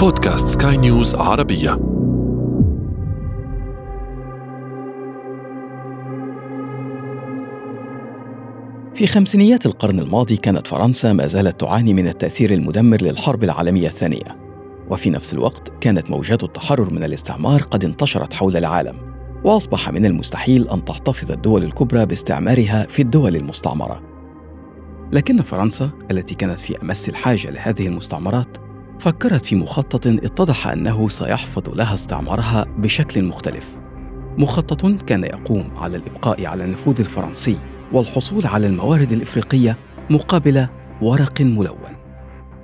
بودكاست سكاي نيوز عربية. في خمسينيات القرن الماضي كانت فرنسا ما زالت تعاني من التأثير المدمر للحرب العالمية الثانية. وفي نفس الوقت كانت موجات التحرر من الاستعمار قد انتشرت حول العالم. وأصبح من المستحيل أن تحتفظ الدول الكبرى باستعمارها في الدول المستعمرة. لكن فرنسا التي كانت في أمس الحاجة لهذه المستعمرات فكرت في مخطط اتضح أنه سيحفظ لها استعمارها بشكل مختلف. مخطط كان يقوم على الإبقاء على النفوذ الفرنسي والحصول على الموارد الإفريقية مقابل ورق ملون.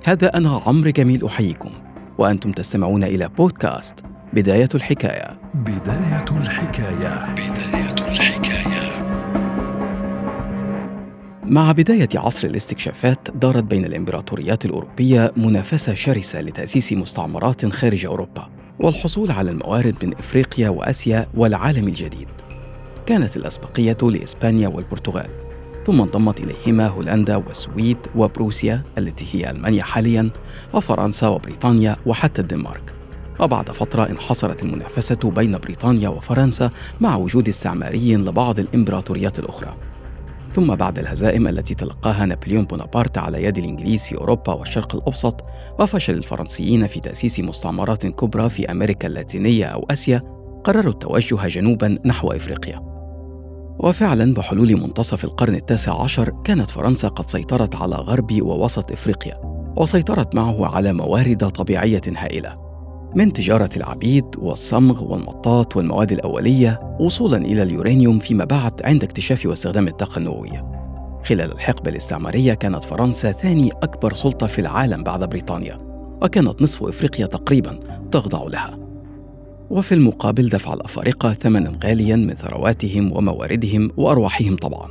هذا أنا عمرو جميل أحييكم وأنتم تستمعون إلى بودكاست بداية الحكاية. بداية الحكاية. بداية الحكاية. مع بداية عصر الاستكشافات دارت بين الإمبراطوريات الأوروبية منافسة شرسة لتأسيس مستعمرات خارج أوروبا والحصول على الموارد من إفريقيا وآسيا والعالم الجديد. كانت الأسبقية لإسبانيا والبرتغال ثم انضمت إليهما هولندا والسويد وبروسيا التي هي ألمانيا حاليا وفرنسا وبريطانيا وحتى الدنمارك. وبعد فترة انحصرت المنافسة بين بريطانيا وفرنسا مع وجود استعماري لبعض الإمبراطوريات الأخرى. ثم بعد الهزائم التي تلقاها نابليون بونابرت على يد الإنجليز في أوروبا والشرق الأوسط وفشل الفرنسيين في تأسيس مستعمرات كبرى في أمريكا اللاتينية أو آسيا قرروا التوجه جنوبا نحو إفريقيا. وفعلا بحلول منتصف القرن التاسع عشر كانت فرنسا قد سيطرت على غرب ووسط إفريقيا وسيطرت معه على موارد طبيعية هائلة. من تجارة العبيد والصمغ والمطاط والمواد الأولية وصولا إلى اليورانيوم فيما بعد عند اكتشاف واستخدام الطاقة النووية. خلال الحقبة الاستعمارية كانت فرنسا ثاني أكبر سلطة في العالم بعد بريطانيا، وكانت نصف إفريقيا تقريبا تخضع لها. وفي المقابل دفع الأفارقة ثمنا غاليا من ثرواتهم ومواردهم وأرواحهم طبعا.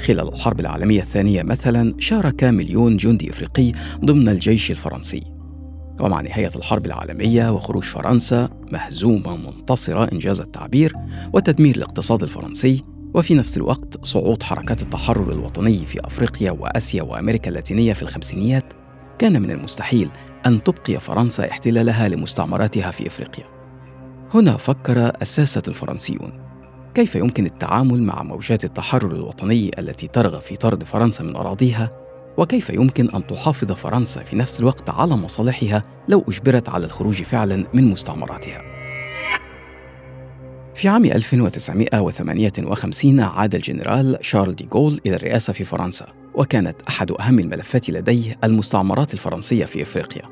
خلال الحرب العالمية الثانية مثلا شارك مليون جندي إفريقي ضمن الجيش الفرنسي ومع نهاية الحرب العالمية وخروج فرنسا مهزومة منتصرة إنجاز التعبير وتدمير الاقتصاد الفرنسي وفي نفس الوقت صعود حركات التحرر الوطني في أفريقيا وآسيا وأمريكا اللاتينية في الخمسينيات. كان من المستحيل أن تبقي فرنسا احتلالها لمستعمراتها في أفريقيا. هنا فكر الساسة الفرنسيون. كيف يمكن التعامل مع موجات التحرر الوطني التي ترغب في طرد فرنسا من أراضيها وكيف يمكن أن تحافظ فرنسا في نفس الوقت على مصالحها لو أجبرت على الخروج فعلا من مستعمراتها. في عام 1958 عاد الجنرال شارل دي غول إلى الرئاسة في فرنسا وكانت أحد أهم الملفات لديه المستعمرات الفرنسية في إفريقيا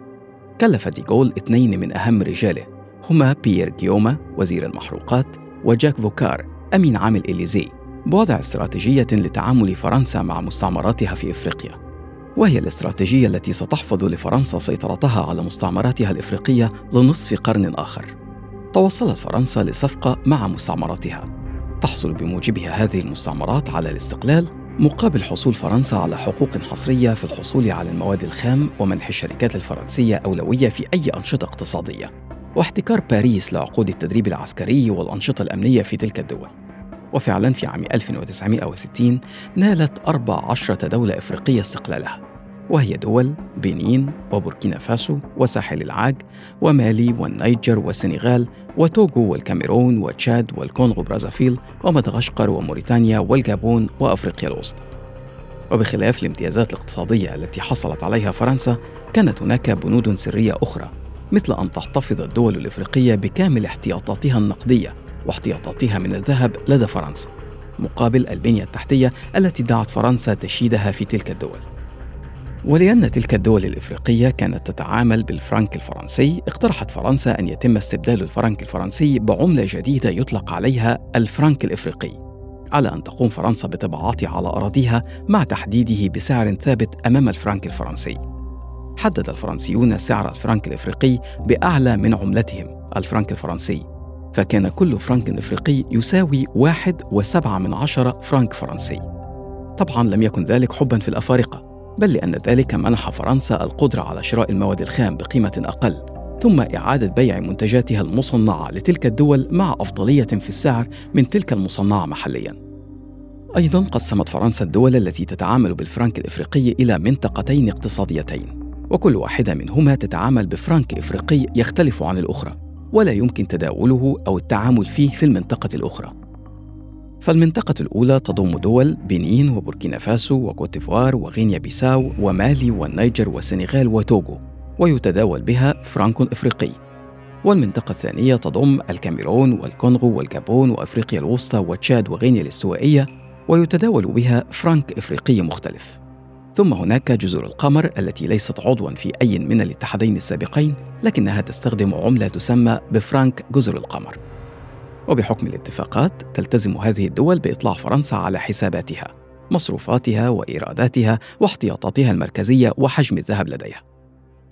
كلف دي غول اثنين من أهم رجاله هما بيير جيوما وزير المحروقات وجاك فوكار أمين عام الإليزي بوضع استراتيجية لتعامل فرنسا مع مستعمراتها في إفريقيا وهي الاستراتيجية التي ستحفظ لفرنسا سيطرتها على مستعمراتها الإفريقية لنصف قرن آخر. توصلت فرنسا لصفقة مع مستعمراتها. تحصل بموجبها هذه المستعمرات على الاستقلال مقابل حصول فرنسا على حقوق حصرية في الحصول على المواد الخام ومنح الشركات الفرنسية أولوية في أي أنشطة اقتصادية. واحتكار باريس لعقود التدريب العسكري والأنشطة الأمنية في تلك الدول. وفعلا في عام 1960 نالت 14 دولة إفريقية استقلالها وهي دول بنين وبوركينا فاسو وساحل العاج ومالي والنيجر والسنغال وتوغو والكاميرون وتشاد والكونغو برازافيل ومدغشقر وموريتانيا والجابون وأفريقيا الوسطى. وبخلاف الامتيازات الاقتصادية التي حصلت عليها فرنسا كانت هناك بنود سرية أخرى مثل أن تحتفظ الدول الإفريقية بكامل احتياطاتها النقدية واحتياطاتها من الذهب لدى فرنسا مقابل البنية التحتية التي دعت فرنسا تشييدها في تلك الدول. ولأن تلك الدول الإفريقية كانت تتعامل بالفرنك الفرنسي اقترحت فرنسا أن يتم استبدال الفرنك الفرنسي بعملة جديدة يطلق عليها الفرنك الإفريقي على أن تقوم فرنسا بطباعته على أراضيها مع تحديده بسعر ثابت أمام الفرنك الفرنسي. حدد الفرنسيون سعر الفرنك الإفريقي بأعلى من عملتهم الفرنك الفرنسي. فكان كل فرنك إفريقي يساوي واحد وسبعة من عشرة فرنك فرنسي طبعا لم يكن ذلك حبا في الأفارقة بل لأن ذلك منح فرنسا القدرة على شراء المواد الخام بقيمة أقل ثم إعادة بيع منتجاتها المصنعة لتلك الدول مع أفضلية في السعر من تلك المصنعة محلياً. أيضاً قسمت فرنسا الدول التي تتعامل بالفرنك الإفريقي إلى منطقتين اقتصاديتين، وكل واحدة منهما تتعامل بفرنك إفريقي يختلف عن الأخرى ولا يمكن تداوله أو التعامل فيه في المنطقة الأخرى. فالمنطقة الأولى تضم دول بنين وبوركينا فاسو وكوتيفوار وغينيا بيساو ومالي والنيجر والسنغال وتوغو ويتداول بها فرانك إفريقي والمنطقة الثانية تضم الكاميرون والكونغو والجابون وأفريقيا الوسطى وتشاد وغينيا الاستوائية ويتداول بها فرانك إفريقي مختلف. ثم هناك جزر القمر التي ليست عضوا في أي من الاتحادين السابقين لكنها تستخدم عملة تسمى بفرانك جزر القمر. وبحكم الاتفاقات تلتزم هذه الدول بإطلاع فرنسا على حساباتها مصروفاتها وإيراداتها واحتياطاتها المركزية وحجم الذهب لديها.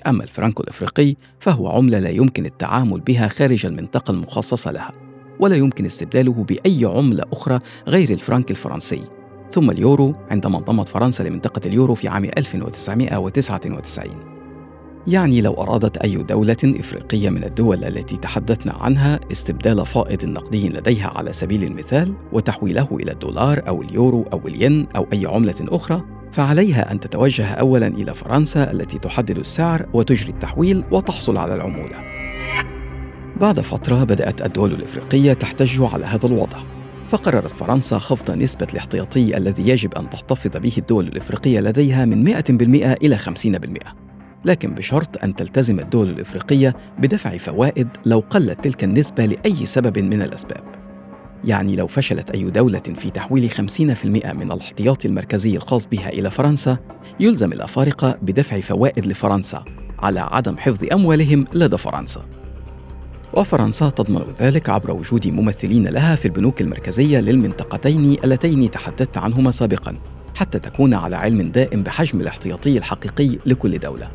أما الفرنكو الإفريقي فهو عملة لا يمكن التعامل بها خارج المنطقة المخصصة لها ولا يمكن استبداله بأي عملة أخرى غير الفرنك الفرنسي. ثم اليورو عندما انضمت فرنسا لمنطقة اليورو في عام 1999 يعني لو أرادت أي دولة إفريقية من الدول التي تحدثنا عنها استبدال فائض نقدي لديها على سبيل المثال وتحويله إلى الدولار أو اليورو أو الين أو أي عملة أخرى فعليها أن تتوجه أولا إلى فرنسا التي تحدد السعر وتجري التحويل وتحصل على العمولة. بعد فترة بدأت الدول الإفريقية تحتج على هذا الوضع فقررت فرنسا خفض نسبة الاحتياطي الذي يجب أن تحتفظ به الدول الإفريقية لديها من 100% إلى 50% لكن بشرط أن تلتزم الدول الإفريقية بدفع فوائد لو قلت تلك النسبة لأي سبب من الأسباب. يعني لو فشلت أي دولة في تحويل 50% من الاحتياطي المركزي الخاص بها إلى فرنسا يلزم الأفارقة بدفع فوائد لفرنسا على عدم حفظ أموالهم لدى فرنسا. وفرنسا تضمن ذلك عبر وجود ممثلين لها في البنوك المركزية للمنطقتين اللتين تحدثت عنهما سابقا حتى تكون على علم دائم بحجم الاحتياطي الحقيقي لكل دولة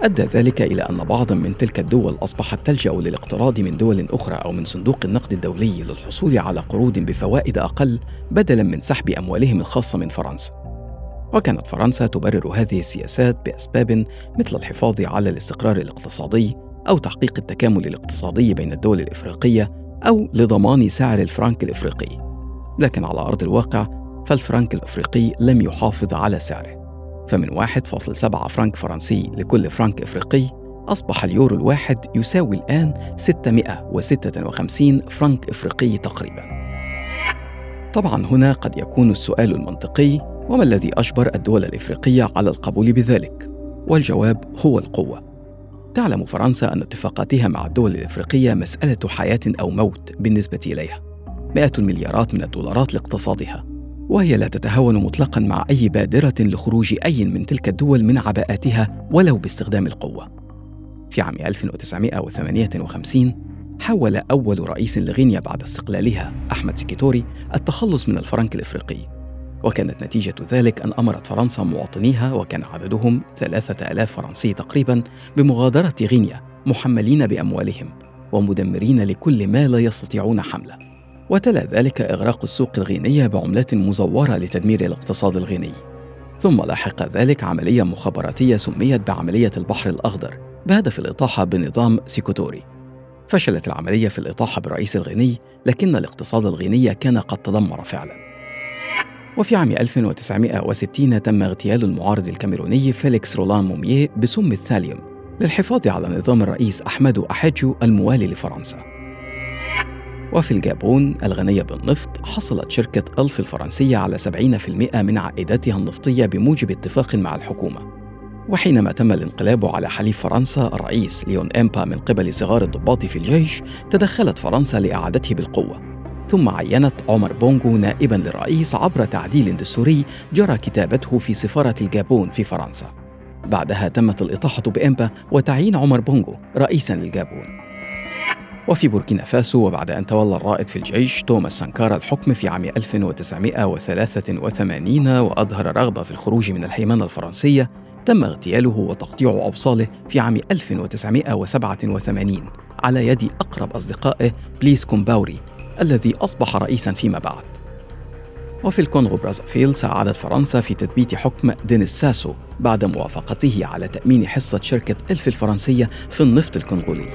أدى ذلك إلى أن بعضا من تلك الدول أصبحت تلجأ للاقتراض من دول أخرى أو من صندوق النقد الدولي للحصول على قروض بفوائد أقل بدلا من سحب أموالهم الخاصة من فرنسا. وكانت فرنسا تبرر هذه السياسات بأسباب مثل الحفاظ على الاستقرار الاقتصادي أو تحقيق التكامل الاقتصادي بين الدول الإفريقية أو لضمان سعر الفرنك الإفريقي. لكن على أرض الواقع فالفرنك الإفريقي لم يحافظ على سعره. فمن 1.7 فرنك فرنسي لكل فرنك إفريقي أصبح اليورو الواحد يساوي الآن 656 فرنك إفريقي تقريبا طبعا هنا قد يكون السؤال المنطقي وما الذي أجبر الدول الإفريقية على القبول بذلك؟ والجواب هو القوة تعلم فرنسا أن اتفاقاتها مع الدول الإفريقية مسألة حياة أو موت بالنسبة إليها. مئات المليارات من الدولارات لاقتصادها. وهي لا تتهاون مطلقا مع أي بادرة لخروج أي من تلك الدول من عباءاتها ولو باستخدام القوة. في عام 1958 حاول أول رئيس لغينيا بعد استقلالها أحمد سكيتوري التخلص من الفرنك الإفريقي. وكانت نتيجة ذلك أن أمرت فرنسا مواطنيها وكان عددهم ثلاثة ألاف فرنسي تقريبا بمغادرة غينيا محملين بأموالهم ومدمرين لكل ما لا يستطيعون حمله. وتلا ذلك إغراق السوق الغينية بعملات مزورة لتدمير الاقتصاد الغيني. ثم لاحق ذلك عملية مخابراتية سميت بعملية البحر الأخضر بهدف الإطاحة بنظام سيكوتوري. فشلت العملية في الإطاحة بالرئيس الغيني لكن الاقتصاد الغيني كان قد تدمر فعلا. وفي عام 1960 تم اغتيال المعارض الكاميروني فيليكس رولان موميه بسم الثاليوم للحفاظ على نظام الرئيس أحمد أهيدجو الموالي لفرنسا. وفي الجابون الغنية بالنفط حصلت شركة إلف الفرنسية على 70% من عائداتها النفطية بموجب اتفاق مع الحكومة. وحينما تم الانقلاب على حليف فرنسا الرئيس ليون إمبا من قبل صغار الضباط في الجيش تدخلت فرنسا لإعادته بالقوة. ثم عينت عمر بونغو نائبا للرئيس عبر تعديل دستوري جرى كتابته في سفارة الجابون في فرنسا. بعدها تمت الإطاحة بإمبا وتعيين عمر بونغو رئيسا للجابون. وفي بوركينا فاسو وبعد أن تولى الرائد في الجيش توماس سانكارا الحكم في عام 1983 وأظهر رغبة في الخروج من الهيمنة الفرنسية تم اغتياله وتقطيع أوصاله في عام 1987 على يد أقرب أصدقائه بليز كومباوري. الذي أصبح رئيسا فيما بعد. وفي الكونغو برازافيل ساعدت فرنسا في تثبيت حكم دينيس ساسو بعد موافقته على تأمين حصة شركة إلف الفرنسية في النفط الكونغولي.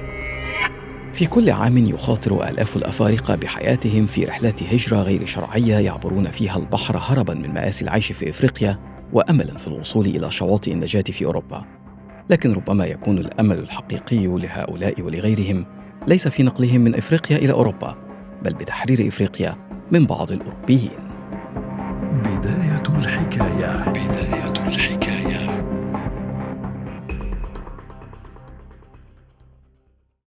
في كل عام يخاطر آلاف الأفارقة بحياتهم في رحلات هجرة غير شرعية يعبرون فيها البحر هربا من مآسي العيش في إفريقيا وأملا في الوصول إلى شواطئ النجاة في أوروبا. لكن ربما يكون الأمل الحقيقي لهؤلاء ولغيرهم ليس في نقلهم من إفريقيا إلى أوروبا. بل بتحرير إفريقيا من بعض الأوروبيين. بداية الحكاية.